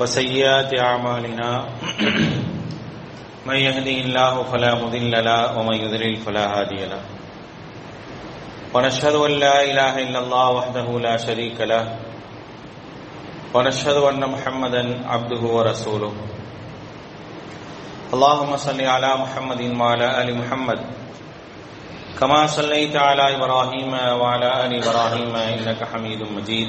وسيئات أعمالنا من يهدي الله فلا مضل له ومن يضلل فلا هادي له ونشهد أن لا إله إلا الله وحده لا شريك له ونشهد أن محمدا عبده ورسوله اللهم صل على محمد وعلى آل محمد كما صليت على إبراهيم وعلى آل إبراهيم إنك حميد مجيد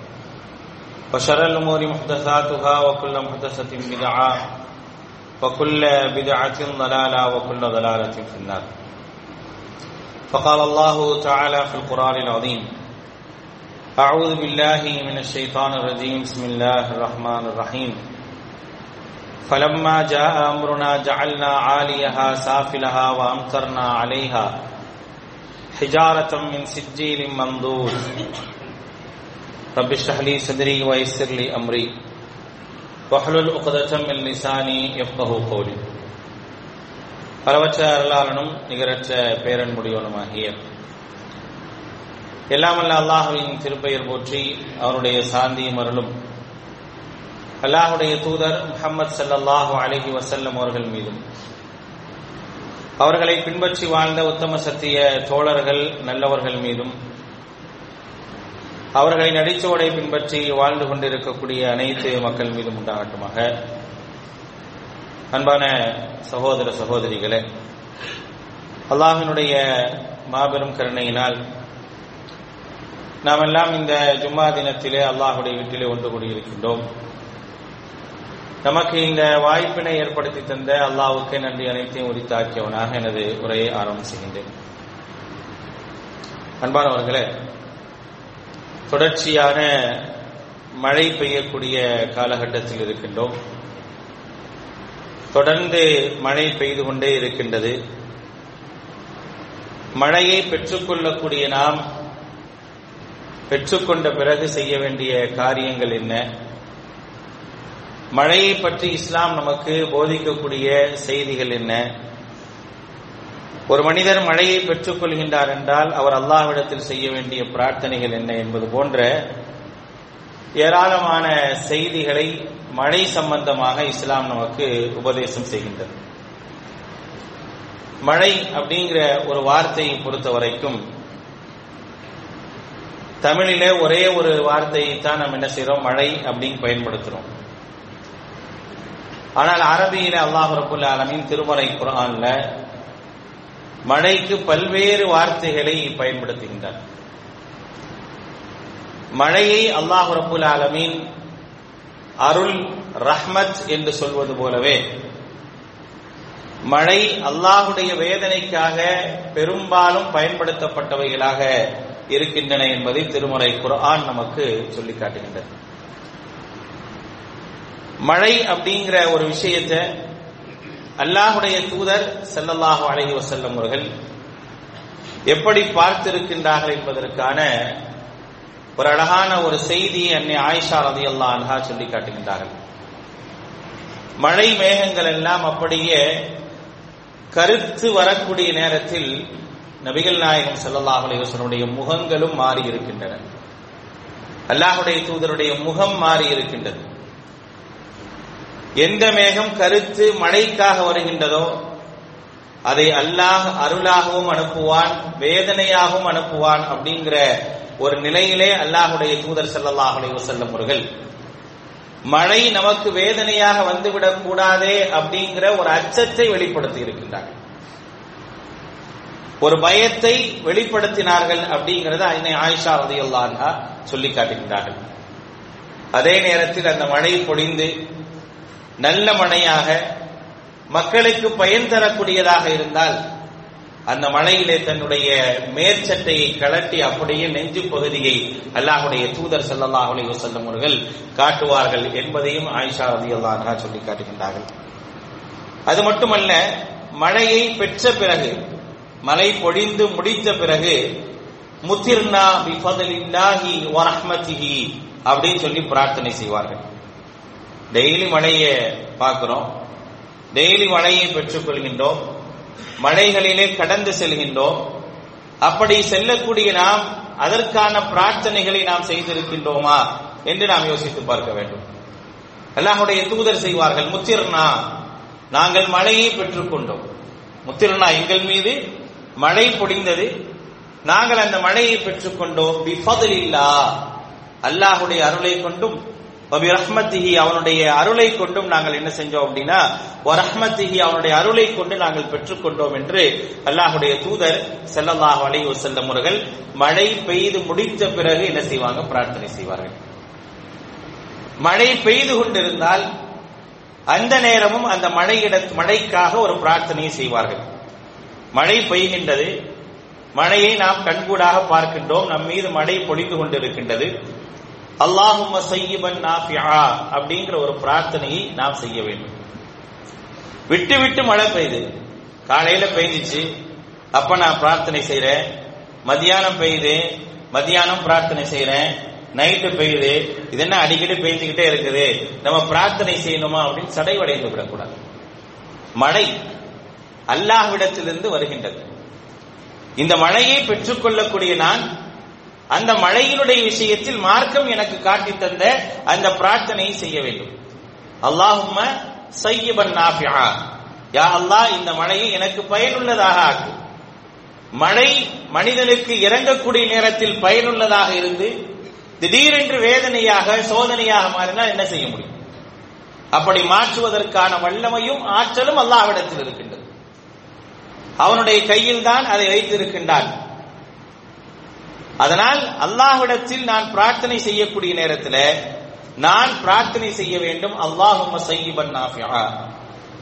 وشر الأمور محدثاتها وكل محدثة بدعة وكل بدعة ضلالة وكل ضلالة في النار. فقال الله تعالى في القرآن العظيم أعوذ بالله من الشيطان الرجيم، بسم الله الرحمن الرحيم. فلما جاء أمرنا جعلنا عاليها سافلها وأمطرنا عليها حجارة من سجيل منضود. رب اشرح لي صدري ويسر لي أمري واحلل عقدة من لساني يفقه قولي அளவற்ற அருளாளனும் நிகரற்ற பேரன்புடையவனுமாகிய எல்லாமல்ல அல்லாஹுவின் திருப்பெயர் போற்றி அவருடைய சாந்தியும் அருளும் அல்லாஹுடைய தூதர் முகமது சல்லாஹூ அலஹி வசல்லம் அவர்கள் மீதும் அவர்களை பின்பற்றி வாழ்ந்த உத்தம சத்திய தோழர்கள் நல்லவர்கள் மீதும் அவர்களை அடிச்சோடை பின்பற்றி வாழ்ந்து கொண்டிருக்கக்கூடிய அனைத்து மக்கள் மீதும் உண்டாகட்டுமாக. அன்பான சகோதர சகோதரிகளே அல்லாஹினுடைய மாபெரும் கருணையினால் நாம் எல்லாம் இந்த ஜும்மா தினத்திலே அல்லாஹுடைய வீட்டிலே ஒன்று கூடியிருக்கின்றோம். நமக்கு இந்த வாய்ப்பினை ஏற்படுத்தி தந்த அல்லாவுக்கே நன்றி அனைத்தையும் உரித்தாக்கியவனாக எனது உரையை ஆரம்பம் செய்கின்றேன். அன்பானவர்களே தொடர்ச்சியான மழை பெய்யக்கூடிய காலகட்டத்தில் இருக்கின்றோம். தொடர்ந்து மழை பெய்து கொண்டே இருக்கின்றது. மழையை பெற்றுக்கொள்ளக்கூடிய நாம் பெற்றுக்கொண்ட பிறகு செய்ய வேண்டிய காரியங்கள் என்ன? மழையை பற்றி இஸ்லாம் நமக்கு போதிக்கக்கூடிய செய்திகள் என்ன? ஒரு மனிதர் மழையை பெற்றுக் கொள்கின்றார் என்றால் அவர் அல்லாஹ்விடத்தில் செய்ய வேண்டிய பிரார்த்தனைகள் என்ன என்பது போன்ற ஏராளமான செய்திகளை மழை சம்பந்தமாக இஸ்லாம் நமக்கு உபதேசம் செய்கின்றது. மழை அப்படிங்கிற ஒரு வார்த்தையை பொறுத்த வரைக்கும் தமிழிலே ஒரே ஒரு வார்த்தையை தான் நம்ம என்ன செய்யறோம் மழை அப்படின்னு பயன்படுத்துறோம். ஆனால் அரபியில அல்லாஹ் ரபுல்ல ஆலமின் திருமறை குரான்ல மழைக்கு பல்வேறு வார்த்தைகளை பயன்படுத்துகின்றார் மழையை அல்லாஹ் ரபுல் ஆலமீன் அருள் ரஹ்மத் என்று சொல்வது போலவே மழை அல்லாஹுடைய வேதனைக்காக பெரும்பாலும் பயன்படுத்தப்பட்டவைகளாக இருக்கின்றன என்பதை திருமறை குரான் நமக்கு சொல்லி காட்டுகின்றது. மழை அப்படிங்கிற ஒரு விஷயத்தை அல்லாஹுடைய தூதர் செல்லல்லாஹு அலஹி வசல்லம் அவர்கள் எப்படி பார்த்திருக்கின்றார்கள் என்பதற்கான ஒரு அழகான ஒரு செய்தி அன்னை ஆயிஷா ரதி அல்லா அன்ஹா சொல்லி காட்டுகின்றார்கள். மழை மேகங்கள் எல்லாம் அப்படியே கருத்து வரக்கூடிய நேரத்தில் நபிகள் நாயகம் செல்லல்லாஹு அலைவசனுடைய முகங்களும் மாறி இருக்கின்றன அல்லாஹுடைய தூதருடைய முகம் மாறி இருக்கின்றது எந்த மேகம் கருத்து மழைக்காக வருகின்றதோ அதை அல்லாஹ் அருளாகவும் அனுப்புவான் வேதனையாகவும் அனுப்புவான் அப்படிங்கிற ஒரு நிலையிலே அல்லாஹுடைய தூதர் செல்லல்லாஹ் செல்லும் அவர்கள். மழை நமக்கு வேதனையாக வந்துவிடக் கூடாதே அப்படிங்கிற ஒரு அச்சத்தை வெளிப்படுத்தி இருக்கின்றார்கள். ஒரு பயத்தை வெளிப்படுத்தினார்கள் அப்படிங்கறத அன்னை ஆயிஷா ரதியுல்லான்ஹா சொல்லி காட்டுகின்றார்கள். அதே நேரத்தில் அந்த மழை பொழிந்து நல்ல மழையாக மக்களுக்கு பயன் தரக்கூடியதாக இருந்தால் அந்த மழையிலே தன்னுடைய மேற்சட்டையை கலட்டி அப்படியே நெஞ்சு பகுதியை அல்லாஹுடைய தூதர் ஸல்லல்லாஹு செல்லும் வஸல்லம் அவர்கள் காட்டுவார்கள் என்பதையும் ஆயிஷா ரலியல்லாஹு அன்ஹா சொல்லி காட்டுகின்றார்கள். அது மட்டுமல்ல மழையை பெற்ற பிறகு மழை பொழிந்து முடித்த பிறகு முத்திர்னா பிஃபதலில்லாஹி வரஹ்மதிஹி அப்படின்னு சொல்லி பிரார்த்தனை செய்வார்கள். டெய்லி மழையை பார்க்கிறோம். டெய்லி மழையை பெற்றுக் கொள்கின்றோம். மழைகளிலே கடந்து செல்கின்றோம். அப்படி செல்லக்கூடிய நாம் அதற்கான பிரார்த்தனைகளை நாம் செய்திருக்கின்றோமா என்று நாம் யோசித்து பார்க்க வேண்டும். அல்லாஹுடைய தூதர் செய்வார்கள் முத்திர்னா நாங்கள் மழையை பெற்றுக்கொண்டோம் முத்திர்னா எங்கள் மீது மழை பொடிந்தது. நாங்கள் அந்த மழையை பெற்றுக்கொண்டோம் இல்லா அல்லாஹுடைய அருளை கொண்டும் ரஹ்மத்திஹி அவனுடைய அருளை கொண்டும் நாங்கள் என்ன செஞ்சோம் அப்படின்னா ரஹ்மத்திஹி அவனுடைய அருளை கொண்டு நாங்கள் பெற்றுக்கொண்டோம் என்று அல்லாஹுடைய தூதர் செல்லல்லாஹ் அலை செல்லும் அவர்கள் மழை பெய்து முடித்த பிறகு என்ன செய்வாங்க? பிரார்த்தனை செய்வார்கள். மழை பெய்து கொண்டிருந்தால் அந்த நேரமும் அந்த மழையிட மழைக்காக ஒரு பிரார்த்தனையை செய்வார்கள். மழை பெய்கின்றது. மழையை நாம் கண்கூடாக பார்க்கின்றோம். நம் மீது மழை பொழிந்து கொண்டிருக்கின்றது. அல்லாஹும் சையிபன் நாஃபியா அப்படிங்கிற ஒரு பிரார்த்தனையை நாம் செய்ய வேண்டும். விட்டு விட்டு மழை பெய்யுது. காலையில பெய்ஞ்சிச்சு. அப்ப நான் பிரார்த்தனை செய்யறேன் மதியானம் பெய்யுது. மதியானம் பிரார்த்தனை செய்யறேன் நைட்டு பெய்யுது. இது என்ன அடிக்கடி பெய்ஞ்சுக்கிட்டே இருக்குது? நம்ம பிரார்த்தனை செய்யணுமா அப்படின்னு சடைவடைந்து விடக்கூடாது. மழை அல்லாஹ்விடத்திலிருந்து வருகின்றது. இந்த மழையை பெற்றுக்கொள்ளக்கூடிய நான் அந்த மழையினுடைய விஷயத்தில் மார்க்கம் எனக்கு காட்டி தந்த அந்த பிரார்த்தனையை செய்ய வேண்டும். அல்லாஹும்ம சையபன் நாஃபியா யா அல்லாஹ் இந்த மழையை எனக்கு பயனுள்ளதாக ஆக்கு. மழை மனிதனுக்கு இறங்கக்கூடிய நேரத்தில் பயனுள்ளதாக இருந்து திடீரென்று வேதனையாக சோதனையாக மாறினால் என்ன செய்ய முடியும்? அப்படி மாற்றுவதற்கான வல்லமையும் ஆற்றலும் அல்லாஹ்விடத்தில் இருக்கின்றது. அவனுடைய கையில் தான் அதை வைத்திருக்கின்றான். அதனால் அல்லாஹ்விடத்தில் நான் பிரார்த்தனை செய்யக்கூடிய நேரத்தில் நான் பிரார்த்தனை செய்ய வேண்டும். அல்லாஹும் சையிபன்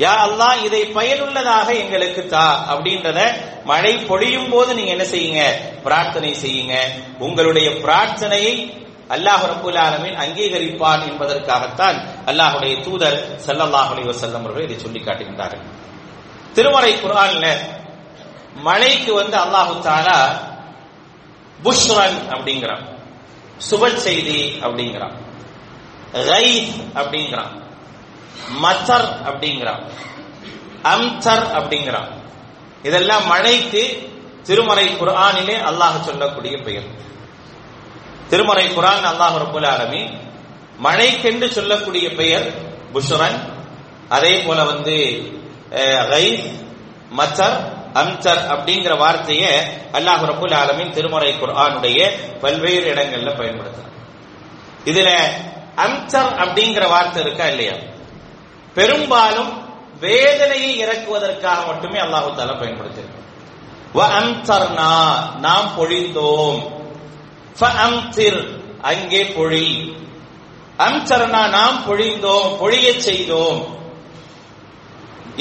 யா அல்லாஹ் இதை பயனுள்ளதாக எங்களுக்கு தா அப்படின்றத மழை பொழியும் போது நீங்க என்ன செய்யுங்க? பிரார்த்தனை செய்யுங்க. உங்களுடைய பிரார்த்தனையை அல்லாஹ் ரபுல் ஆலமின் அங்கீகரிப்பான் என்பதற்காகத்தான் அல்லாஹுடைய தூதர் ஸல்லல்லாஹு அலைஹி வஸல்லம் அவர்கள் இதை சொல்லி காட்டுகின்றார்கள். திருமறை குர்ஆன்ல மழைக்கு வந்து அல்லாஹு தாலா புஷ்ரன் அப்படிங்கிறான். சுப செய்தி அப்படிங்கிறான். ரைத் அப்படிங்கிறான். மத்தர் அப்படிங்கிறான். அம்சர் அப்படிங்கிறான். இதெல்லாம் மழைக்கு திருமறை குரானிலே அல்லாஹ் சொல்லக்கூடிய பெயர். திருமறை குரான் அல்லாஹ் ரபுல் ஆலமி மழைக்கென்று சொல்லக்கூடிய பெயர் புஷ்ரன். அதே போல வந்து ரைத் மத்தர் அம்சர் அப்படிங்கிற வார்த்தையை அல்லாஹ் ரபுல் ஆலமின் திருமறை குர்ஆனுடைய பல்வேறு இடங்கள்ல பயன்படுத்துறாங்க இதுல அம்சர் அப்படிங்கிற வார்த்தை இருக்கா இல்லையா? பெரும்பாலும் வேதனையை இறக்குவதற்காக மட்டுமே அல்லாஹு தாலா பயன்படுத்தியிருக்க நாம் பொழிந்தோம். அங்கே பொழி. அம்சர்னா நாம் பொழிந்தோம் பொழிய செய்தோம்.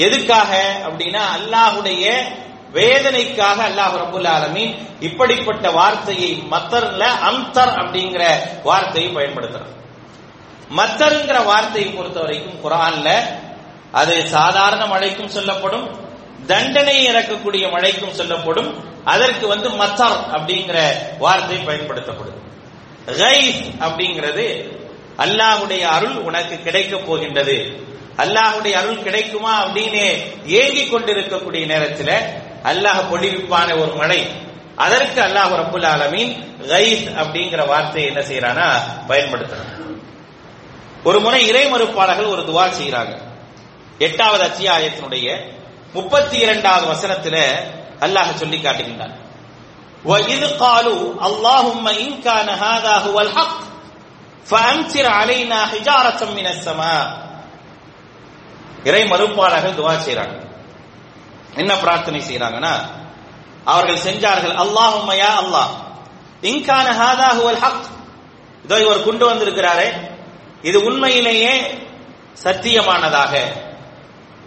எதுக்காக அப்படின்னா அல்லாஹுடைய வேதனைக்காக அல்லாஹ் ரபுல் ஆலமீன் இப்படிப்பட்ட வார்த்தையை மத்தர்ல அம்தர் அப்படிங்கிற வார்த்தையை பயன்படுத்துறார் மத்தருங்கிற வார்த்தையை பொறுத்த வரைக்கும் குரான்ல அது சாதாரண மழைக்கும் சொல்லப்படும் தண்டனை இறக்கக்கூடிய மழைக்கும் சொல்லப்படும் அதற்கு வந்து மத்தர் அப்படிங்கிற வார்த்தை பயன்படுத்தப்படும் ரைஸ் அப்படிங்கிறது அல்லாஹுடைய அருள் உனக்கு கிடைக்க போகின்றது. அல்லாஹுடைய அருள் கிடைக்குமா அப்படின்னு ஏங்கிக் கொண்டிருக்கக்கூடிய நேரத்தில் அல்லாஹ் பொழிவிப்பான ஒரு மழை அதற்கு அல்லாஹ் ரபுல் ஆலமீன் ரைஸ் அப்படிங்கிற வார்த்தையை என்ன செய்யறானா பயன்படுத்துறாங்க ஒரு முறை இறை மறுப்பாளர்கள் ஒரு துவா செய்யறாங்க எட்டாவது அத்தியாயத்தினுடைய முப்பத்தி இரண்டாவது வசனத்துல அல்லாஹ் சொல்லி காட்டுகின்றான் وَإِذْ قَالُوا اللَّهُمَّ إِنْ كَانَ هَذَا هُوَ الْحَقُّ ஃபஅம்சிர் அலைனா ஹிஜாரத்தம் மினஸ் ஸமா இறை மறுப்பாளர்கள் துவா செய்றாங்க. என்ன பிரார்த்தனை செய்கிறாங்கன்னா அவர்கள் செஞ்சார்கள் அல்லாஹ் யா அல்லாஹ் இன்கான ஹாதா ஹுவல் ஹக். இதோ இவர் கொண்டு வந்திருக்கிறாரே இது உண்மையிலேயே சத்தியமானதாக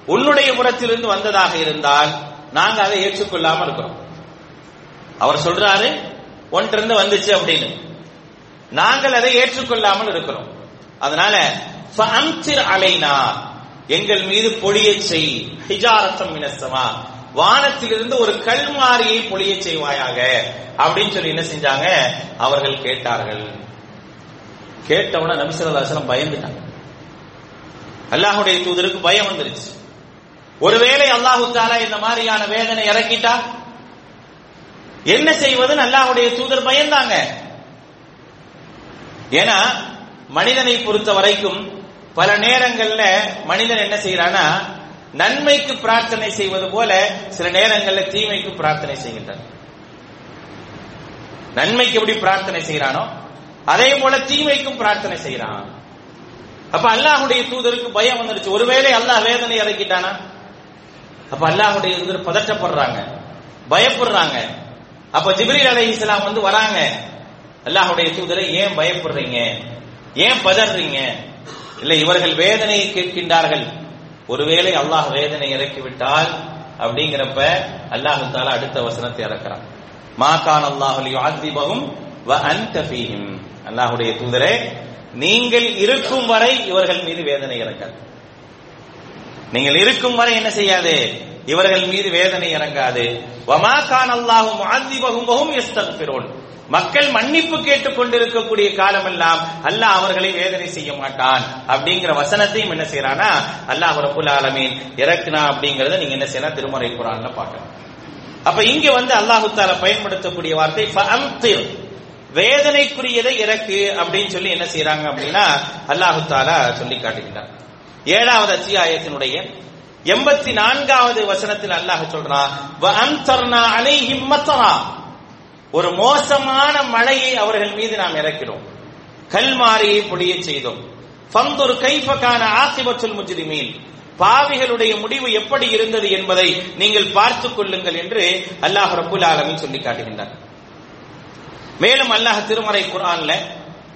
உன்னுடைய புறத்திலிருந்து வந்ததாக இருந்தால் நாங்க அதை ஏற்றுக்கொள்ளாம இருக்கிறோம். அவர் சொல்றாரு ஒன்றிருந்து வந்துச்சு அப்படின்னு. நாங்கள் அதை ஏற்றுக்கொள்ளாமல் இருக்கிறோம். அதனால அலைனா எங்கள் மீது பொழியச் செய். ஹிஜாரத்தம் மினஸ்ஸமா வானத்திலிருந்து ஒரு கல்மாரியை பொழியச் செய்வாயாக. அப்படின்னு சொல்லி என்ன செஞ்சாங்க? அவர்கள் கேட்டார்கள். கேட்டவுடனே நபிசல்லாசலம் பயந்துட்டாங்க. அல்லாஹுடைய தூதருக்கு பயம் வந்துருச்சு. ஒருவேளை அல்லாஹு தாலா இந்த மாதிரியான வேதனை இறக்கிட்டா? என்ன செய்வதுன்னு அல்லாஹுடைய தூதர் பயந்தாங்க. ஏன்னா மனிதனை பொறுத்த வரைக்கும் பல நேரங்கள்ல மனிதன் என்ன செய்யறானா நன்மைக்கு பிரார்த்தனை செய்வது போல சில நேரங்கள்ல தீமைக்கு பிரார்த்தனை செய்கின்றான். நன்மைக்கு எப்படி பிரார்த்தனை செய்யறானோ அதே போல தீமைக்கும் பிரார்த்தனை செய்யறான் அப்ப அல்லாஹுடைய தூதருக்கு பயம் வந்துருச்சு. ஒருவேளை அல்லாஹ் வேதனை இறக்கிட்டானா? அப்ப அல்லாஹுடைய தூதர் பதட்டப்படுறாங்க பயப்படுறாங்க. அப்ப ஜிப்ரீல் அலை இஸ்லாம் வந்து வராங்க. அல்லாஹுடைய தூதரை ஏன் பயப்படுறீங்க? ஏன் பதறீங்க? இல்ல இவர்கள் வேதனையை கேட்கின்றார்கள். ஒருவேளை அல்லாஹ் வேதனை இறக்கிவிட்டால் அப்படிங்கிறப்ப அல்லாஹு தாலா அடுத்த வசனத்தை இறக்கிறான். மாகான் அல்லாஹ் யுஅذிபஹும் தூதரே நீங்கள் இருக்கும் வரை இவர்கள் மீது வேதனை இறக்காது நீங்கள் இருக்கும் வரை என்ன செய்யாது? இவர்கள் மீது வேதனை இறங்காது. வமா கான் அல்லாஹு முஅذிபஹும் வஹும் யஸ்தக்ஃபிரூன். மக்கள் மன்னிப்பு கேட்டுக் கொண்டிருக்கக்கூடிய காலமெல்லாம் அல்லாஹ் அவர்களை வேதனை செய்ய மாட்டான் அப்படிங்கிற வசனத்தையும் என்ன செய்யறானா அல்லாஹ் ரபுல் ஆலமீன் இறக்குனா அப்படிங்கறத நீங்க என்ன செய்யலாம்? திருமறை குரான்ல பார்க்கலாம் அப்ப இங்க வந்து அல்லாஹு தாலா பயன்படுத்தக்கூடிய வார்த்தை வேதனைக்குரியதை இறக்கு அப்படின்னு சொல்லி என்ன செய்யறாங்க அப்படின்னா அல்லாஹு தாலா சொல்லி காட்டுகின்றார் ஏழாவது அத்தியாயத்தினுடைய எண்பத்தி நான்காவது வசனத்தில் அல்லாஹ் சொல்றான் வ அம்தர்னா அலைஹிம் மத்தரா ஒரு மோசமான மழையை அவர்கள் மீது நாம் இறக்கிறோம். கல்மாரியை பொழிய செய்தோம். ஃபந்தொரு கைஃபகான ஆசிபத்துல் முஜ்ரிமீன். பாவிகளுடைய முடிவு எப்படி இருந்தது என்பதை நீங்கள் பார்த்துக் கொள்ளுங்கள் என்று அல்லாஹ் ரபுல் ஆலமின் சொல்லி காட்டுகின்றார். மேலும் அல்லாஹ் திருமறை குரான்ல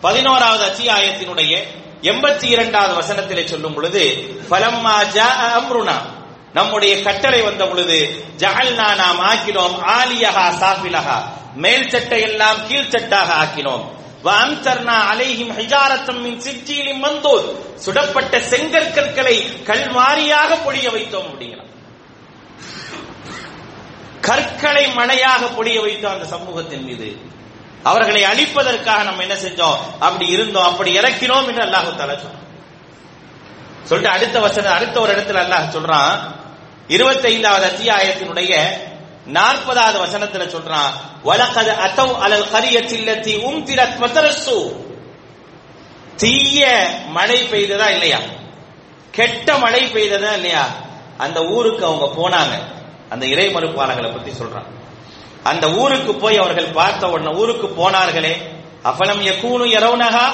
பதினோராவது அத்தியாயத்தினுடைய எண்பத்தி இரண்டாவது வசனத்திலே சொல்லும் பொழுது பலம்மா ஜா அம்ருனா. நம்முடைய கட்டளை வந்த பொழுது ஜஹல்னா நாம் ஆக்கினோம் ஆலியஹா சாஃபிலஹா. மேல் சட்டை எல்லாம் கீழ்ச்சட்டாக ஆக்கினோம். சுடப்பட்ட செங்கற்கற்களை கல்வாரியாக பொழிய வைத்தோம் அப்படிங்கிறான் கற்களை மழையாக பொழிய வைத்தோம் அந்த சமூகத்தின் மீது. அவர்களை அழிப்பதற்காக நம்ம என்ன செஞ்சோம்? அப்படி இருந்தோம். அப்படி இறக்கினோம் என்று அல்லாஹு தாலா சொல்றான் சொல்லிட்டு அடுத்த வசனம் அடுத்த ஒரு இடத்துல அல்லாஹ் சொல்றான். இருபத்தி ஐந்தாவது அத்தியாயத்தினுடைய நாற்பதாவது வசனத்துல சொல்றான் வலகது அத்தவ் அலல் கரியத்தில்லத்தி உம்திரத் மதரசு தீய மழை பெய்ததா இல்லையா? கெட்ட மழை பெய்ததா இல்லையா? அந்த ஊருக்கு அவங்க போனாங்க. அந்த இறை மறுப்பாளர்களை பத்தி சொல்றான். அந்த ஊருக்கு போய் அவர்கள் பார்த்த உடனே ஊருக்கு போனார்களே அஃபலம் யகூனு எரவுனகா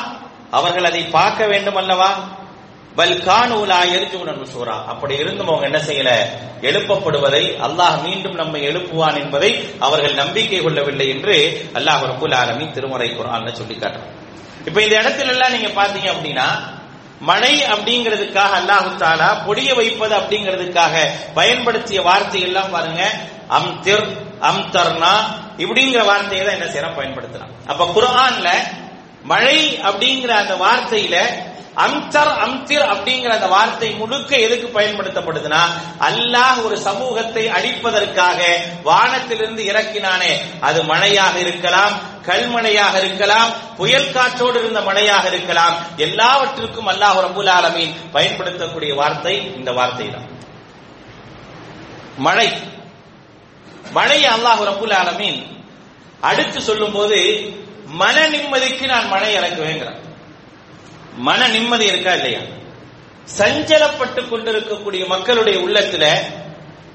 அவர்கள் அதை பார்க்க வேண்டும் அல்லவா? பல் கானூலா எரிஜுன சூரா அப்படி இருந்தும் அவங்க என்ன செய்யல? எழுப்பப்படுவதை அல்லாஹ் மீண்டும் நம்மை எழுப்புவான் என்பதை அவர்கள் நம்பிக்கை கொள்ளவில்லை என்று அல்லாஹ் ரபுல் ஆலமி திருமறை குரான்ல சொல்லி காட்டுறோம் இப்ப இந்த இடத்துல எல்லாம் நீங்க பாத்தீங்க அப்படின்னா மழை அப்படிங்கிறதுக்காக அல்லாஹு தாலா பொடிய வைப்பது அப்படிங்கிறதுக்காக பயன்படுத்திய வார்த்தை எல்லாம் பாருங்க அம் திர் அம் தர்னா இப்படிங்கிற வார்த்தையை தான் என்ன செய்யறோம் பயன்படுத்தலாம் அப்ப குரான்ல மழை அப்படிங்கிற அந்த வார்த்தையில அம்தர் அம்திர் அப்படிங்கிற அந்த வார்த்தை முழுக்க எதுக்கு பயன்படுத்தப்படுதுன்னா அல்லாஹ் ஒரு சமூகத்தை அழிப்பதற்காக வானத்திலிருந்து இறக்கினானே. அது மழையாக இருக்கலாம் கல்மழையாக இருக்கலாம் புயல் காற்றோடு இருந்த மழையாக இருக்கலாம். எல்லாவற்றிற்கும் அல்லாஹ் ரபுல் ஆலமீன் பயன்படுத்தக்கூடிய வார்த்தை இந்த வார்த்தை தான் மழை. மழையை அல்லாஹ் ரபுல் ஆலமீன் அடுத்து சொல்லும் போது மன நிம்மதிக்கு நான் மழை இறக்குவேங்கிறான். மன நிம்மதி இருக்கா இல்லையா? சஞ்சலப்பட்டு கொண்டிருக்கக்கூடிய மக்களுடைய உள்ளத்துல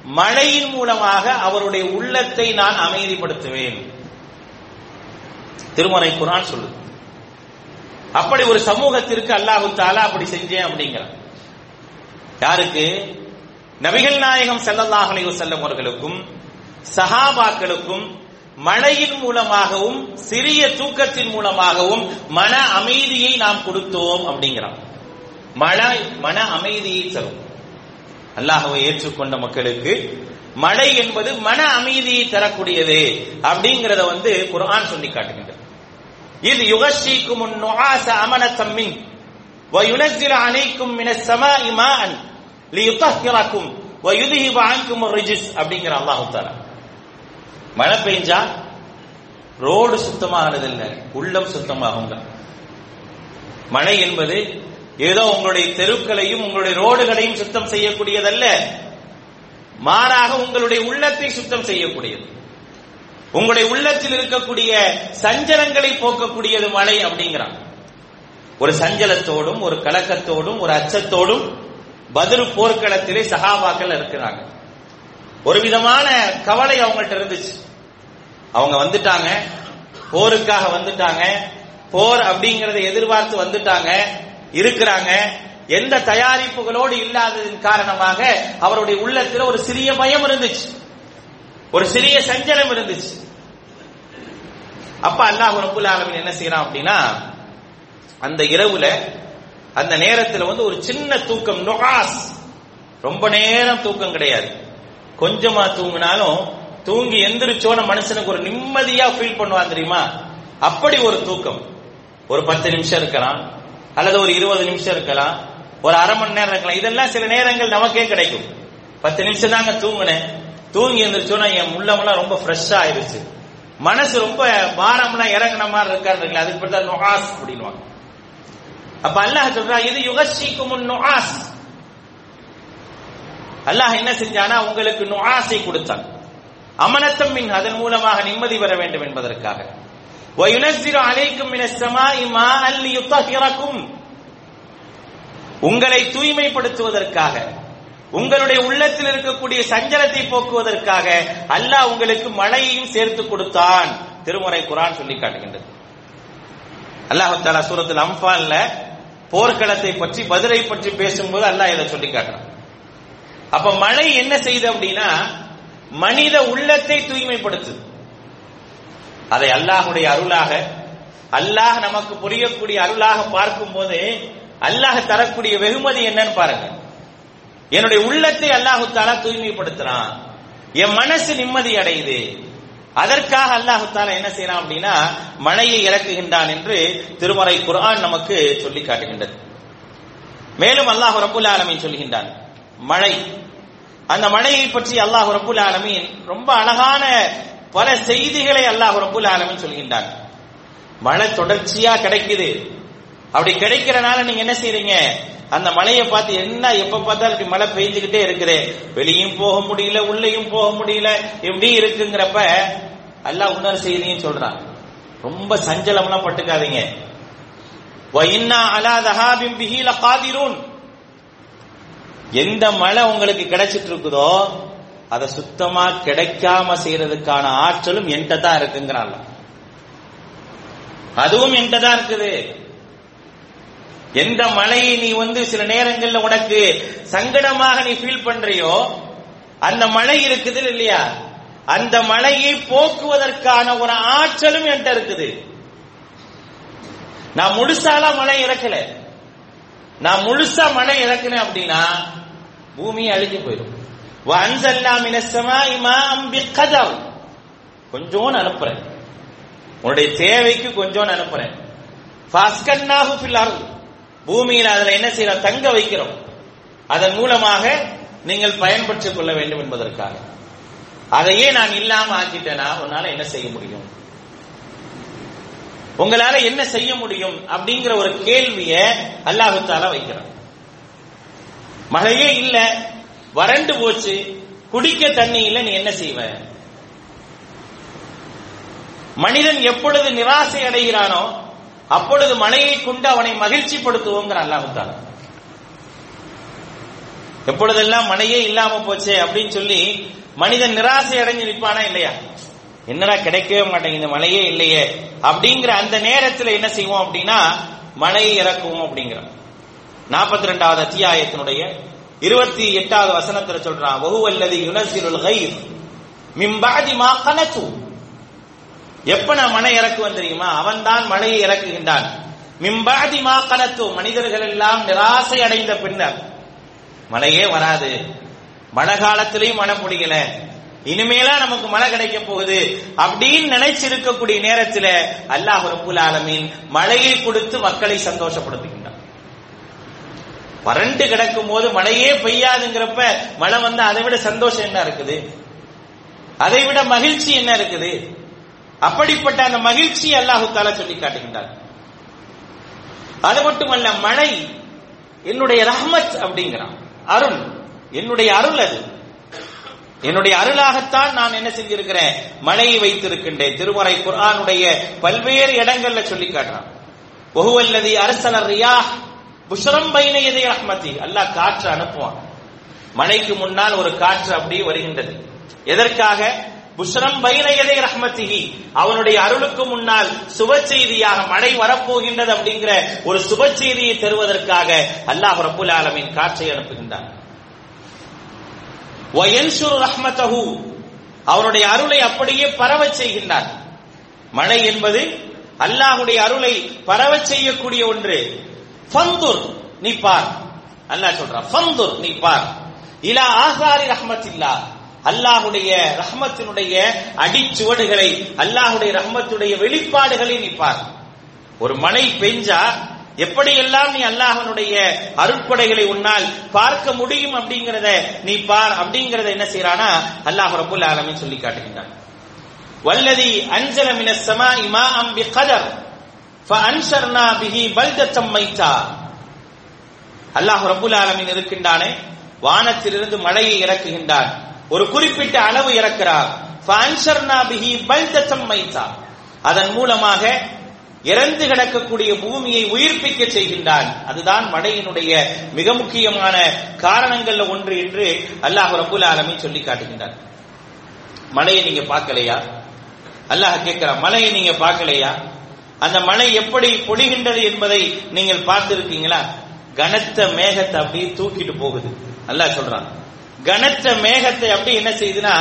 மழையின் மூலமாக அவருடைய உள்ளத்தை நான் அமைதிப்படுத்துவேன். திருமறை குரான் சொல்லு அப்படி ஒரு சமூகத்திற்கு அல்லாஹு தாலா அப்படி செஞ்சேன் அப்படிங்கிறான் யாருக்கு? நபிகள் நாயகம் ஸல்லல்லாஹு செல்லும் அவர்களுக்கும் சஹாபாக்களுக்கும் மழையின் மூலமாகவும் சிறிய தூக்கத்தின் மூலமாகவும் மன அமைதியை நாம் கொடுத்தோம் அப்படிங்கிறான் மழை மன அமைதியை தரும் அல்லாஹ்வை ஏற்றுக்கொண்ட மக்களுக்கு மழை என்பது மன அமைதியை தரக்கூடியது அப்படிங்கறத வந்து குர்ஆன் சொல்லி காட்டுகின்றது இது யுகஷீக்கும் நுஆச அமனத்தம் மின் وينزل عليكم من السماء ماء ليطهركم ويذهب عنكم الرجس அப்படிங்கிற அல்லாஹ் தஆலா மழை பெஞ்சா ரோடு சுத்தமாகிறது இல்லை உள்ளம் சுத்தமாகுங்க. மழை என்பது ஏதோ உங்களுடைய தெருக்களையும் உங்களுடைய ரோடுகளையும் சுத்தம் செய்யக்கூடியதல்ல. மாறாக உங்களுடைய உள்ளத்தை சுத்தம் செய்யக்கூடியது. உங்களுடைய உள்ளத்தில் இருக்கக்கூடிய சஞ்சலங்களை போக்கக்கூடியது மழை அப்படிங்கிறான். ஒரு சஞ்சலத்தோடும் ஒரு கலக்கத்தோடும் ஒரு அச்சத்தோடும் பதில் போர்க்களத்திலே சகாபாக்கள் இருக்கிறாங்க. ஒரு விதமான கவலை அவங்கள்ட்ட இருந்துச்சு. அவங்க வந்துட்டாங்க. போருக்காக வந்துட்டாங்க. போர் அப்படிங்கறத எதிர்பார்த்து வந்துட்டாங்க. இருக்கிறாங்க. எந்த தயாரிப்புகளோடு இல்லாததின் காரணமாக அவருடைய உள்ளத்தில் ஒரு சிறிய பயம் இருந்துச்சு. ஒரு சிறிய சஞ்சலம் இருந்துச்சு. அப்ப அல்லாஹ் ரபுல் ஆலமின் என்ன செய்யறான் அப்படின்னா அந்த இரவுல அந்த நேரத்துல வந்து ஒரு சின்ன தூக்கம் நொகாஸ். ரொம்ப நேரம் தூக்கம் கிடையாது. கொஞ்சமா தூங்கினாலும் தூங்கி எந்திரிச்சோன மனுஷனுக்கு ஒரு நிம்மதியா ஃபீல் பண்ணுவான் தெரியுமா? அப்படி ஒரு தூக்கம். ஒரு பத்து நிமிஷம் இருக்கலாம் அல்லது ஒரு இருபது நிமிஷம் இருக்கலாம் ஒரு அரை மணி நேரம் இருக்கலாம். இதெல்லாம் சில நேரங்கள் நமக்கே கிடைக்கும். பத்து நிமிஷம் தாங்க தூங்கினேன். தூங்கி எந்திரிச்சோன்னா என் உள்ளமெல்லாம் ரொம்ப ஃப்ரெஷ்ஷா ஆயிருச்சு மனசு ரொம்ப பாரம்லாம் இறங்கின மாதிரி இருக்காரு அதுக்கு பேர் தான் நொகாஸ் அப்படின்வாங்க அப்ப அல்லாஹ் சொல்றா இது யுகஷிக்கும் நுஆஸ் அல்லாஹ் என்ன செஞ்சானா உங்களுக்கு நுஆஸை கொடுத்தான். அமனத்தம் மின் அதன் மூலமாக நிம்மதி பெற வேண்டும் என்பதற்காக. உங்களை தூய்மைப்படுத்துவதற்காக உங்களுடைய உள்ளத்தில் இருக்கக்கூடிய சஞ்சலத்தை போக்குவதற்காக அல்லாஹ் உங்களுக்கு மழையையும் சேர்த்து கொடுத்தான். திருமுறை குரான் சொல்லி காட்டுகின்றது. அல்லாஹு தாலா சூரத்தில் அம்பான்ல போர்க்களத்தை பற்றி பதிலை பற்றி பேசும்போது அல்லாஹ் இதை சொல்லி காட்டுறான். அப்ப மழை என்ன செய்து அப்படின்னா மனித உள்ளத்தை தூய்மைப்படுத்துது அதை அல்லாஹுடைய அருளாக அல்லாஹ் நமக்கு புரியக்கூடிய அருளாக பார்க்கும் போது அல்லாஹ் தரக்கூடிய வெகுமதி என்னன்னு பாருங்க. என்னுடைய உள்ளத்தை அல்லாஹு தாலா தூய்மைப்படுத்துறான். என் மனசு நிம்மதி அடையுது. அதற்காக அல்லாஹு தாலா என்ன செய்யறான் அப்படின்னா மழையை இறக்குகின்றான் என்று திருமறை குர்ஆன் நமக்கு சொல்லி காட்டுகின்றது. மேலும் அல்லாஹ் ரபுல் ஆலமீன் சொல்கின்றான் மழை அந்த மழையை பற்றி அல்லாஹ் ரபுல் ஆலமீன் ரொம்ப அழகான பல செய்திகளை அல்லாஹ் ரபுல் ஆலமீன் சொல்கின்றார் மழை தொடர்ச்சியா கிடைக்குது. அப்படி கிடைக்கிறனால நீங்க என்ன செய்றீங்க? அந்த மழையை பார்த்து என்ன எப்ப பார்த்தாலும் இப்படி மழை பெய்ஞ்சுக்கிட்டே இருக்குது. வெளியும் போக முடியல உள்ளேயும் போக முடியல இப்படி இருக்குங்கிறப்ப அல்லாஹ் உணர் செய்தியும் சொல்றான். ரொம்ப சஞ்சலம்லாம் பட்டுக்காதீங்க. வயின்னா அலா தஹாபிம் பிஹி காதிரூன் எந்த மழை உங்களுக்கு கிடைச்சிட்டு இருக்குதோ அதை சுத்தமா கிடைக்காம செய்யறதுக்கான ஆற்றலும் என்கிட்ட தான் இருக்குங்கிறான் அதுவும் என்கிட்ட தான் இருக்குது. எந்த மழையை நீ வந்து சில நேரங்கள்ல உனக்கு சங்கடமாக நீ ஃபீல் பண்றியோ அந்த மழை இருக்குது இல்லையா? அந்த மழையை போக்குவதற்கான ஒரு ஆற்றலும் என்கிட்ட இருக்குது. நான் முழுசாலாம் மழை இறக்கல. நான் முழுசா மழை இறக்குனேன் அப்படின்னா பூமி அழிஞ்சு போயிடும். வன்சல்லா மினசமா இமா அம்பி கொஞ்சோன்னு அனுப்புறேன். உன்னுடைய தேவைக்கு கொஞ்சோன்னு அனுப்புறேன். ஃபாஸ்கன்னாஹு ஃபில் பூமியில் அதுல என்ன செய்யறோம்? தங்க வைக்கிறோம். அதன் மூலமாக நீங்கள் பயன்படுத்திக் கொள்ள வேண்டும் என்பதற்காக. அதையே நான் இல்லாம ஆக்கிட்டேனா உன்னால என்ன செய்ய முடியும்? உங்களால என்ன செய்ய முடியும் அப்படிங்கிற ஒரு கேள்விய அல்லாஹால வைக்கிறான். மழையே இல்ல வறண்டு போச்சு குடிக்க தண்ணி இல்ல நீ என்ன செய்வ? மனிதன் எப்பொழுது நிராசை அடைகிறானோ அப்பொழுது மழையை கொண்டு அவனை மகிழ்ச்சிப்படுத்துவோங்கிற அல்லாஹால எப்பொழுதெல்லாம் மழையே இல்லாம போச்சே அப்படின்னு சொல்லி மனிதன் நிராசை அடைஞ்சு நிற்பானா இல்லையா? என்னடா கிடைக்கவே மாட்டேங்குது மழையே இல்லையே. அப்படிங்கிற அந்த நேரத்தில் என்ன செய்வோம் அப்படின்னா மலையை இறக்குவோம் அப்படிங்கிறான் நாற்பத்தி ரெண்டாவது அத்தியாயத்தினுடைய இருபத்தி எட்டாவது வசனத்துல சொல்றான் வகுவல்லதி யுனசிலுல் கயிர் மிம்பாதி மா கனச்சு எப்ப நான் மழை இறக்குவேன் தெரியுமா? அவன் தான் மழையை இறக்குகின்றான். மிம்பாதி மா கனத்து. மனிதர்கள் எல்லாம் நிராசை அடைந்த பின்னர். மழையே வராது. மழை காலத்திலையும் மழை முடியல இனிமேலா நமக்கு மழை கிடைக்க போகுது அப்படின்னு நினைச்சிருக்கக்கூடிய நேரத்தில் அல்லாஹ் ரபுல் ஆலமீன் மழையை கொடுத்து மக்களை சந்தோஷப்படுத்துகின்றான். வறண்டு கிடக்கும் போது மழையே பெய்யாதுங்கிறப்ப மழை வந்து அதை விட சந்தோஷம் என்ன இருக்குது? அதை விட மகிழ்ச்சி என்ன இருக்குது? அப்படிப்பட்ட அந்த மகிழ்ச்சி அல்லாஹு தாலா சொல்லி காட்டுகின்றார் அது மட்டுமல்ல மழை என்னுடைய ரஹமத் அப்படிங்கிறான். அருள் என்னுடைய அருள் அது. என்னுடைய அருளாகத்தான் நான் என்ன செஞ்சிருக்கிறேன்? மழையை வைத்திருக்கின்றேன். திருமறை குர்ஆனுடைய பல்வேறு இடங்கள்ல சொல்லி காட்டுறான். ஒகுவல்லதி அரசலர் ரியா புஷ்ரம் பைன எதை ரஹ்மதி. அல்லாஹ் காற்று அனுப்புவான். மழைக்கு முன்னால் ஒரு காற்று அப்படி வருகின்றது. எதற்காக? புஷ்ரம் பைன எதை ரஹ்மதிஹி. அவனுடைய அருளுக்கு முன்னால் சுப செய்தியாக மழை வரப்போகின்றது அப்படிங்கிற ஒரு சுப செய்தியை தருவதற்காக அல்லாஹ் ரபுல் ஆலமின் காற்றை அனுப்புகின்றான். ரஹ்மத்தஹு. அவருடைய அருளை அப்படியே பரவச் செய்கின்றார். மழை என்பது அல்லாஹுடைய அருளை பரவச் செய்யக்கூடிய ஒன்று. ஃபந்துர் நீ பார். அல்லாஹ் சொல்றான் ஃபந்துர் நீ பார். இலா ஆசாரி ரஹ்மத்தில்லா. அல்லாஹுடைய ரஹ்மத்தினுடைய அடிச்சுவடுகளை அல்லாஹுடைய ரஹ்மத்துடைய வெளிப்பாடுகளை நீ பார். ஒரு மழை பெஞ்சா எப்படியெல்லாம் நீ அல்லாஹனுடைய அருட்படைகளை உன்னால் பார்க்க முடியும் அப்படிங்கறத நீ பார் அப்படிங்கறத என்ன செய்யறானா அல்லாஹ் ரபுல் ஆலமின் சொல்லி காட்டுகின்றான். வல்லதி அஞ்சல மின சமா இமா அம் கதர் ஃபஅன்ஷர்னா பிஹி பல்தத்தம் மைத்தா. அல்லாஹ் ரபுல் ஆலமின் இருக்கின்றானே வானத்திலிருந்து மழையை இறக்குகின்றான். ஒரு குறிப்பிட்ட அளவு இறக்கிறார். ஃபஅன்ஷர்னா பிஹி பல்தத்தம் மைத்தா. அதன் மூலமாக இறந்து கிடக்கக்கூடிய பூமியை உயிர்ப்பிக்க செய்கின்றான். அதுதான் மழையினுடைய மிக முக்கியமான காரணங்கள்ல ஒன்று என்று அல்லாஹ் ரபுல் ஆலமி சொல்லி காட்டுகின்றார் மழையை நீங்க பார்க்கலையா? அல்லாஹ் கேட்கிறான் மழையை நீங்க பார்க்கலையா? அந்த மழை எப்படி பொழிகின்றது என்பதை நீங்கள் பார்த்திருக்கீங்களா? கனத்த மேகத்தை அப்படியே தூக்கிட்டு போகுது. அல்லாஹ் சொல்றான் கனத்த மேகத்தை அப்படி என்ன செய்யுதுன்னா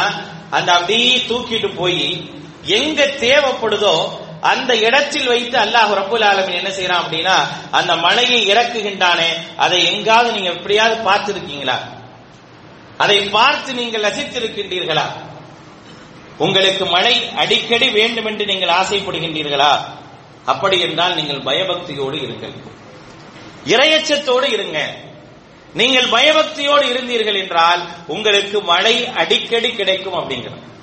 அந்த அப்படியே தூக்கிட்டு போய் எங்க தேவைப்படுதோ அந்த இடத்தில் வைத்து அல்லாஹ் ரபுல் ஆலமின் என்ன செய்யறான் அப்படின்னா அந்த மலையை இறக்குகின்றானே அதை எங்காவது நீங்க எப்படியாவது பார்த்திருக்கீங்களா? அதை பார்த்து நீங்கள் ரசித்திருக்கின்றீர்களா? உங்களுக்கு மழை அடிக்கடி வேண்டும் என்று நீங்கள் ஆசைப்படுகின்றீர்களா? அப்படி என்றால் நீங்கள் பயபக்தியோடு இருங்கள். இரையச்சத்தோடு இருங்க. நீங்கள் பயபக்தியோடு இருந்தீர்கள் என்றால் உங்களுக்கு மழை அடிக்கடி கிடைக்கும் அப்படிங்கிறது.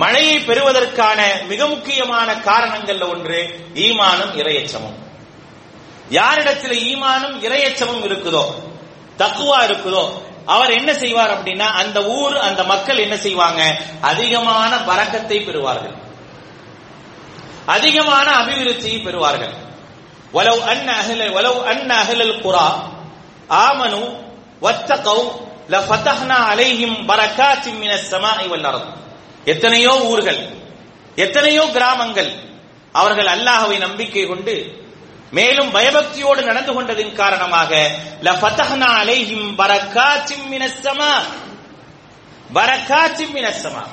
மழையை பெறுவதற்கான மிக முக்கியமான காரணங்கள்ல ஒன்று ஈமானும் இரையச்சமும். யாரிடத்தில் ஈமானும் இரையச்சமும் இருக்குதோ தக்குவா இருக்குதோ அவர் என்ன செய்வார் அப்படின்னா அந்த ஊர் அந்த மக்கள் என்ன செய்வாங்க? அதிகமான பறக்கத்தை பெறுவார்கள். அதிகமான அபிவிருத்தியை பெறுவார்கள். வலவு அன் அகல வலவு அன் அகலல் குரா ஆமனு வத்தகௌ லஃபதஹ்னா அலைஹிம் பரக்காத்தின் மினஸ் ஸமாஇ வல் எத்தனையோ ஊர்கள் எத்தனையோ கிராமங்கள் அவர்கள் அல்லாஹவை நம்பிக்கை கொண்டு மேலும் பயபக்தியோடு நடந்து கொண்டதின் காரணமாக லஃபதஹ்னா அலைஹிம் பரக்காத்தின் மினஸ் ஸமா பரக்காத்தின் மினஸ் ஸமா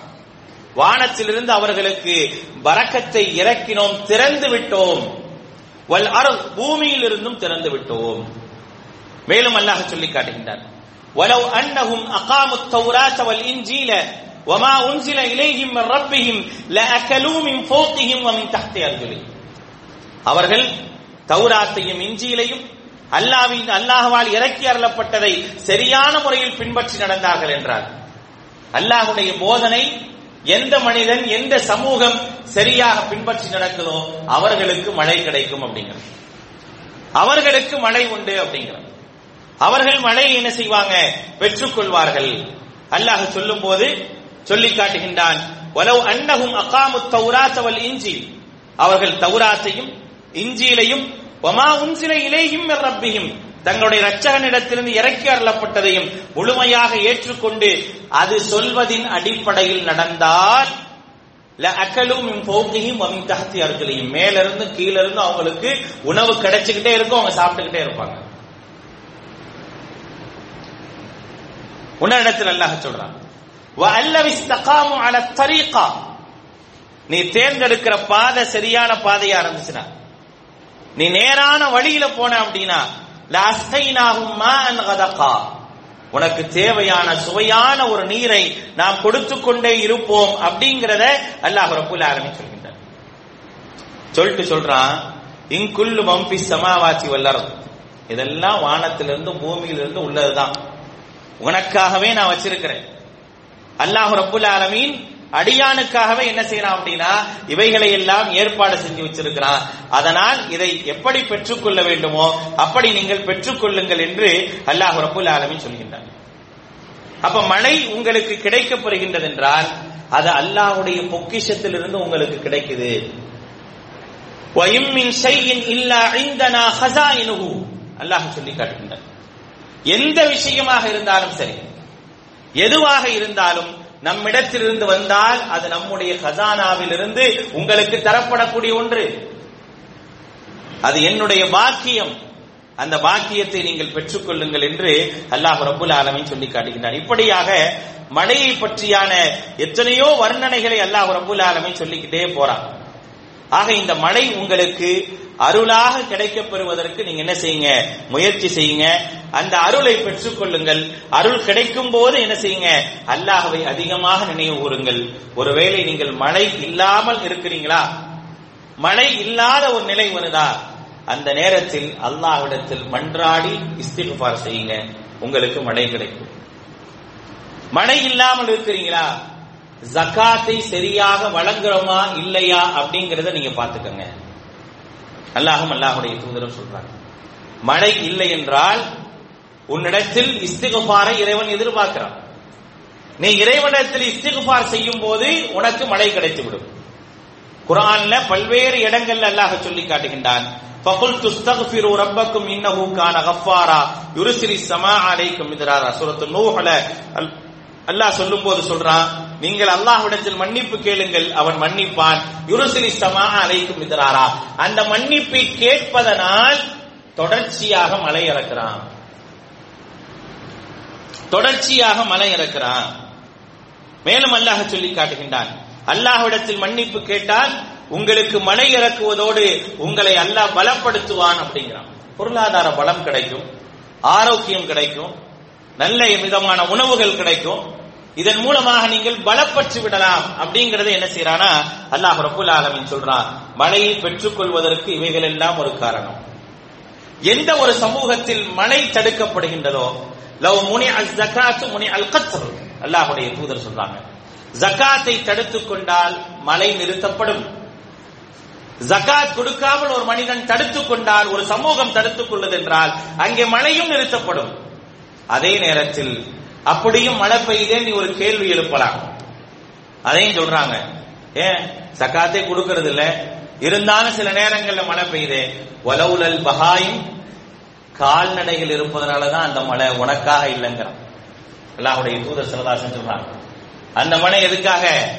வானத்திலிருந்து அவர்களுக்கு பரக்கத்தை இறக்கினோம் திறந்து விட்டோம் வல் அருள் பூமியிலிருந்தும் திறந்து விட்டோம் மேலும் அல்லாஹ் சொல்லி காட்டுகின்றார் وَلَوْ أَنَّهُمْ أَقَامُوا التَّوْرَاةَ وَالْإِنْجِيلَ وَمَا أُنْزِلَ إِلَيْهِمْ مِنْ رَبِّهِمْ لَأَكَلُوا مِنْ فَوْقِهِمْ وَمِنْ تَحْتِ أَرْجُلِهِمْ அவர்கள் தௌராத்தையும் இஞ்சியிலையும் அல்லாவின் அல்லாஹ்வால் இறக்கி அருளப்பட்டதை சரியான முறையில் பின்பற்றி நடந்தார்கள் என்றார் அல்லாஹுடைய போதனை எந்த மனிதன் எந்த சமூகம் சரியாக பின்பற்றி நடக்குதோ அவர்களுக்கு மழை கிடைக்கும் அப்படிங்கிறது அவர்களுக்கு மழை உண்டு அப்படிங்கிறது அவர்கள் மழையை என்ன செய்வாங்க பெற்றுக்கொள்வார்கள் அல்லாஹ் சொல்லும் போது சொல்லி காட்டுகின்றான் வலவ் அன்னஹும் அகாமு இஞ்சி அவர்கள் தௌராத்தையும் இஞ்சியிலையும் வமா உன்சில இலேயும் ரப்பியும் தங்களுடைய இரட்சகனிடத்திலிருந்து இறக்கி அருளப்பட்டதையும் முழுமையாக ஏற்றுக்கொண்டு அது சொல்வதின் அடிப்படையில் நடந்தால் ல அக்கலு மின் தஹ்தி இருந்து அவங்களுக்கு உணவு கிடைச்சுக்கிட்டே இருக்கும் அவங்க சாப்பிட்டுக்கிட்டே இருப்பாங்க. உன்னிடத்தில் அல்லாஹ் சொல்றான். தரீகா நீ தேர்ந்தெடுக்கிற பாதை சரியான பாதையா இருந்துச்சுன்னா நீ நேரான வழியில போன அப்படின்னா உனக்கு தேவையான சுவையான ஒரு நீரை நாம் கொடுத்து கொண்டே இருப்போம் அப்படிங்கிறத அல்லாஹ் ரப்புல் ஆலமீன் சொல்கின்றார் சொல்லிட்டு சொல்றான் இங்குள்ளு மம்பி சமாவாச்சி வல்லரம் இதெல்லாம் வானத்திலிருந்து பூமியிலிருந்து உள்ளதுதான். உனக்காகவே நான் வச்சிருக்கிறேன். அல்லாஹ் ரப்புல் ஆலமீன் அடியானுக்காகவே என்ன செய்யறான் அப்படின்னா இவைகளை எல்லாம் ஏற்பாடு செஞ்சு வச்சிருக்கிறான். அதனால் இதை எப்படி பெற்றுக்கொள்ள வேண்டுமோ அப்படி நீங்கள் பெற்றுக்கொள்ளுங்கள் என்று அல்லாஹ் ரப்புல் ஆலமின் சொல்கின்றார் அப்ப மழை உங்களுக்கு கிடைக்கப்படுகின்றது என்றால் அது அல்லாஹ்வுடைய பொக்கிஷத்திலிருந்து உங்களுக்கு கிடைக்குது. அல்லாஹ் சொல்லி காட்டுகின்றார் எந்த விஷயமாக இருந்தாலும் சரி எதுவாக இருந்தாலும் நம்மிடத்திலிருந்து வந்தால் அது நம்முடைய கசானாவிலிருந்து உங்களுக்கு தரப்படக்கூடிய ஒன்று. அது என்னுடைய பாக்கியம். அந்த பாக்கியத்தை நீங்கள் பெற்றுக்கொள்ளுங்கள் என்று அல்லாஹ் ரபுல் ஆலமின் சொல்லி காட்டுகின்றார் இப்படியாக மழையை பற்றியான எத்தனையோ வர்ணனைகளை அல்லாஹ் ரபுல் ஆலமின் சொல்லிக்கிட்டே போறான். ஆக இந்த மழை உங்களுக்கு அருளாக கிடைக்கப் பெறுவதற்கு நீங்க என்ன செய்யுங்க? முயற்சி செய்யுங்க. அந்த அருளை பெற்றுக்கொள்ளுங்கள் அருள் கிடைக்கும் போது என்ன செய்யுங்க? அல்லாஹவை அதிகமாக நினைவு கூறுங்கள். ஒருவேளை நீங்கள் மழை இல்லாமல் இருக்கிறீங்களா? மழை இல்லாத ஒரு நிலை வருதா? அந்த நேரத்தில் அல்லாஹ்விடத்தில் மன்றாடி இஸ்திகுபார் செய்யுங்க. உங்களுக்கு மழை கிடைக்கும். மழை இல்லாமல் இருக்கிறீங்களா? ஜக்காத்தை சரியாக வழங்குறோமா இல்லையா அப்படிங்கிறத நீங்க பாத்துக்கங்க அல்லாஹும் அல்லாஹுடைய தூதரம் சொல்றாங்க. மழை இல்லை என்றால் உன்னிடத்தில் இஸ்திகுபாரை இறைவன் எதிர்பார்க்கிறான். நீ இறைவனிடத்தில் இஸ்திகுபார் செய்யும் போது உனக்கு மழை கிடைத்து விடும் குரான்ல பல்வேறு இடங்கள்ல அல்லாஹ் சொல்லி காட்டுகின்றான். ஃபகுல் துஸ்தக்ஃபிரு ரப்பக்கும் இன்னஹுக்கான கான கஃபாரா யுர்சிலி ஸமா அலைக்கும் மிதராரா. சூரத்து நூஹ்ல அல்லாஹ் சொல்லும்போது சொல்றான் நீங்கள் அல்லாஹ்விடத்தில் மன்னிப்பு கேளுங்கள். அவன் மன்னிப்பான். யுருசிலி சமா அலைக்கும் மிதராரா. அந்த மன்னிப்பை கேட்பதனால் தொடர்ச்சியாக மலை இறக்குறான். தொடர்ச்சியாக மலை இறக்குறான். மேலும் அல்லாஹ் சொல்லி காட்டுகின்றான். அல்லாஹ்விடத்தில் மன்னிப்பு கேட்டால் உங்களுக்கு மலை இறக்குவதோடு உங்களை அல்லாஹ் பலப்படுத்துவான் அப்படிங்கிறான். பொருளாதார பலம் கிடைக்கும். ஆரோக்கியம் கிடைக்கும். நல்ல விதமான உணவுகள் கிடைக்கும். இதன் மூலமாக நீங்கள் பலப்பற்று விடலாம். அப்படிங்கறத என்ன செய்யறானா அல்லாஹ் ரபுல் ஆலமின் சொல்றான். மழையை பெற்றுக்கொள்வதற்கு இவைகள் எல்லாம் ஒரு காரணம். எந்த ஒரு சமூகத்தில் மழை தடுக்கப்படுகின்றதோ லவ் முனி அல் ஜக்காத்து முனி அல் கத்ர் அல்லாஹுடைய தூதர் சொல்றாங்க. ஜக்காத்தை தடுத்துக் கொண்டால் மழை நிறுத்தப்படும். ஜக்காத் கொடுக்காமல் ஒரு மனிதன் தடுத்துக் கொண்டால் ஒரு சமூகம் தடுத்துக் கொள்ளுது என்றால் அங்கே மழையும் நிறுத்தப்படும். அதே நேரத்தில் அப்படியும் மழை பெய்யுதே நீ ஒரு கேள்வி எழுப்பலாம். அதையும் சொல்றாங்க. ஏன்? சக்காத்தே கொடுக்கறது இல்ல. இருந்தாலும் சில நேரங்கள்ல மழை பெய்யுதே. வலவுலல் பகாயும் கால்நடைகள் இருப்பதனாலதான் அந்த மழை உனக்காக இல்லைங்கிறான். அல்லாஹுடைய தூதர் சிலதாசன் சொல்றாங்க. அந்த மழை எதுக்காக?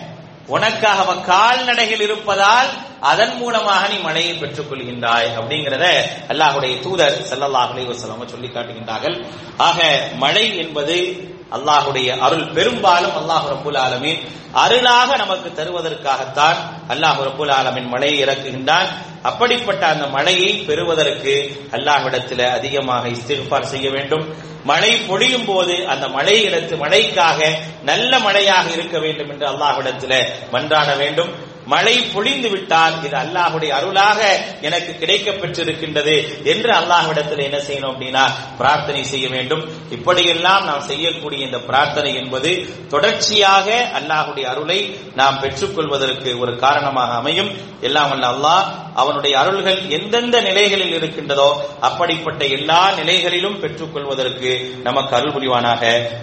உனக்காக. கால்நடைகள் இருப்பதால் அதன் மூலமாக நீ மழையை பெற்றுக் கொள்கின்றாய் அப்படிங்கிறத அல்லாஹுடைய தூதர் செல்லல்லாஹ் அலைஹி சொல்லி காட்டுகின்றார்கள். ஆக மழை என்பது அல்லாஹுடைய அருள் பெரும்பாலும் அல்லாஹு ரபுல் ஆலமின் அருளாக நமக்கு தருவதற்காகத்தான் அல்லாஹு ரபுல் ஆலமின் மழையை இறக்குகின்றான். அப்படிப்பட்ட அந்த மழையை பெறுவதற்கு அல்லாஹ்விடத்தில் அதிகமாக இஸ்திஃபார் செய்ய வேண்டும். மழை பொழியும் போது அந்த மழை இடத்து மழைக்காக நல்ல மழையாக இருக்க வேண்டும் என்று அல்லாஹ்விடத்தில் மன்றாட வேண்டும். மழை பொழிந்து விட்டால் இது அல்லாஹுடைய அருளாக எனக்கு கிடைக்க பெற்றிருக்கின்றது என்று அல்லாஹ்விடத்தில் என்ன செய்யணும் அப்படின்னா பிரார்த்தனை செய்ய வேண்டும். இப்படியெல்லாம் நாம் செய்யக்கூடிய இந்த பிரார்த்தனை என்பது தொடர்ச்சியாக அல்லாஹுடைய அருளை நாம் பெற்றுக்கொள்வதற்கு ஒரு காரணமாக அமையும். எல்லாம் வல்ல அல்லாஹ் அவனுடைய அருள்கள் எந்தெந்த நிலைகளில் இருக்கின்றதோ அப்படிப்பட்ட எல்லா நிலைகளிலும் பெற்றுக்கொள்வதற்கு நமக்கு அருள் புரிவானாக.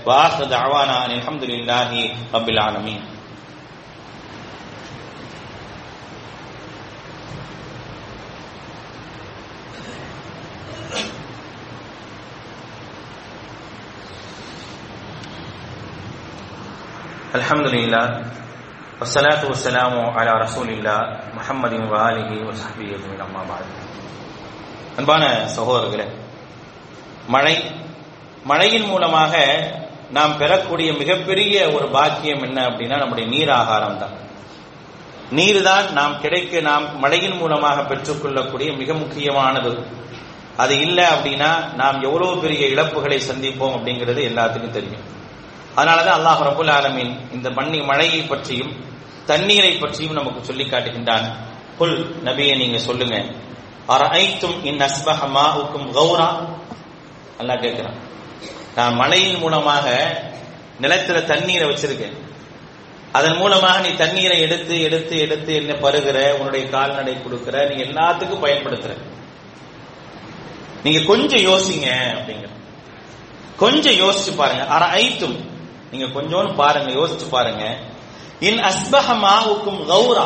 வாஹது அவானா அல்ஹம்துலில்லாஹி ரப்பில் ஆலமீன். Alhamdulillah. Wassalatu wassalamu ala rasulillah முஹம்மதின் வாலிஹி வசஹபி அஜ்மின் அம்மா பாரதி அன்பான சகோதரர்களே மழை மழையின் மூலமாக நாம் பெறக்கூடிய மிகப்பெரிய ஒரு பாக்கியம் என்ன அப்படின்னா நம்முடைய நீர் ஆகாரம் தான் நீர் தான் நாம் கிடைக்க நாம் மழையின் மூலமாக பெற்றுக்கொள்ளக்கூடிய மிக முக்கியமானது. அது இல்லை அப்படின்னா நாம் எவ்வளவு பெரிய இழப்புகளை சந்திப்போம் அப்படிங்கிறது எல்லாத்துக்கும் தெரியும். அதனாலதான் அல்லாஹ் ரபுல் ஆலமின் இந்த மண்ணி மழையை பற்றியும் தண்ணீரை பற்றியும் நமக்கு சொல்லி காட்டுகின்றான். புல் நபியை நீங்க சொல்லுங்க. அரஐத்தும் இன் அஸ்பஹ மாவுக்கும் கௌரா? நல்லா கேட்கிறான். நான் மழையின் மூலமாக நிலத்துல தண்ணீரை வச்சிருக்கேன். அதன் மூலமாக நீ தண்ணீரை எடுத்து எடுத்து எடுத்து என்ன பருகிற உன்னுடைய கால்நடை கொடுக்கிற நீ எல்லாத்துக்கும் பயன்படுத்துற. நீங்க கொஞ்சம் யோசிங்க அப்படிங்கிற. கொஞ்சம் யோசிச்சு பாருங்க. அரை ஐத்தும் நீங்க கொஞ்சோன்னு பாருங்க யோசிச்சு பாருங்க. இன் அஸ்பஹ மாவுக்கும் கௌரா.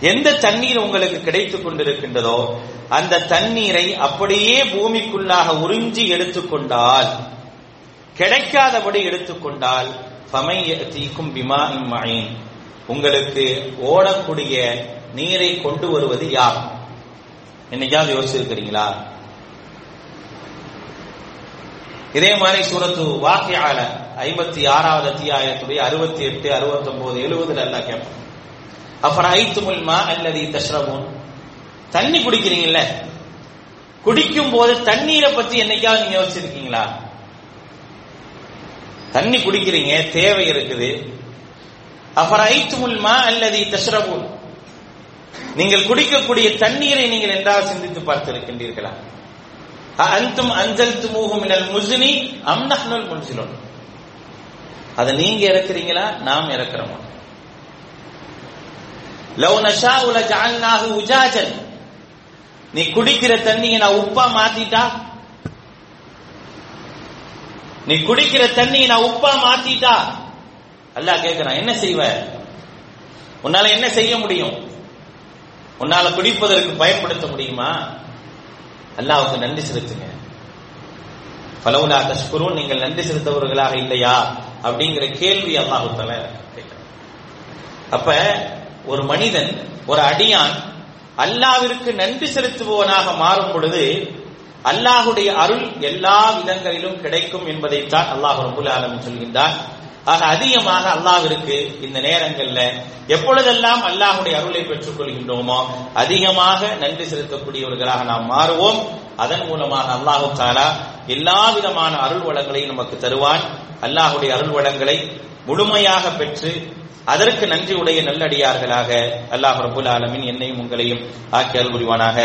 எந்த தண்ணீர் உங்களுக்கு கிடைத்துக் கொண்டிருக்கின்றதோ அந்த தண்ணீரை அப்படியே பூமிக்குள்ளாக உறிஞ்சி எடுத்துக்கொண்டால் கிடைக்காதபடி எடுத்துக்கொண்டால் தீக்கும் பிமா இம்மாயின் உங்களுக்கு ஓடக்கூடிய நீரை கொண்டு வருவது யார்? என்னைக்காவது யோசிச்சிருக்கிறீங்களா? இதே மாதிரி சூரத்து வாக்கியால ஐம்பத்தி ஆறாவது அத்தியாயத்துடைய அறுபத்தி எட்டு அறுபத்தி ஒன்பது எழுபதுல எல்லாம் கேட்போம். அப்புறம் ஐத்து முல்மா அல்லது தஷ்ரபூன்? தண்ணி குடிக்கிறீங்கல்ல? குடிக்கும் போது தண்ணீரை பத்தி என்னைக்காவது நீங்க யோசிச்சிருக்கீங்களா? தண்ணி குடிக்கிறீங்க தேவை இருக்குது. அப்புறம் ஐத்து முல்மா அல்லது தஷ்ரபூன்? நீங்கள் குடிக்கக்கூடிய தண்ணீரை நீங்கள் என்றால் சிந்தித்து பார்த்திருக்கின்றீர்களா? அந்தும் அஞ்சல் துமூகும் மினல் முஸ்னி அம்னஹ்னுல் முன்சிலோன்? அதை நீங்க இறக்குறீங்களா? நாம் இறக்குறோமா? லவ் நஷாஉ லஜஅல்னாஹு உஜாஜன். நீ குடிக்கிற தண்ணியை நான் உப்பா மாத்திட்டா? நீ குடிக்கிற தண்ணியை நான் உப்பா மாத்திட்டா? அல்லாஹ் கேட்கிறான் என்ன செய்வ? உன்னால என்ன செய்ய முடியும்? உன்னால குடிப்பதற்கு பயன்படுத்த முடியுமா? அல்லாவுக்கு நன்றி செலுத்துங்க. பலவுலா தஷ்குரும் நீங்கள் நன்றி செலுத்தவர்களாக இல்லையா? அப்படிங்கிற கேள்வி அல்லாஹு தல அப்ப ஒரு மனிதன் ஒரு அடியான் அல்லாவிற்கு நன்றி செலுத்துபவனாக மாறும் பொழுது அல்லாஹுடைய அருள் எல்லா விதங்களிலும் கிடைக்கும் என்பதைத்தான் அல்லாஹ் ரபுல் ஆலம் சொல்கின்றான். ஆக அதிகமாக அல்லாவிற்கு இந்த நேரங்கள்ல எப்பொழுதெல்லாம் அல்லாஹுடைய அருளை பெற்றுக் கொள்கின்றோமோ அதிகமாக நன்றி செலுத்தக்கூடியவர்களாக நாம் மாறுவோம். அதன் மூலமாக அல்லாஹு தாலா எல்லா விதமான அருள் வளங்களையும் நமக்கு தருவான். அல்லாஹுடைய அருள் வளங்களை முழுமையாக பெற்று அதற்கு நன்றி உடைய நல்லடியார்களாக அல்லாஹ் ரபுல் ஆலமின் என்னையும் உங்களையும் ஆக்கி அருள் புரிவானாக.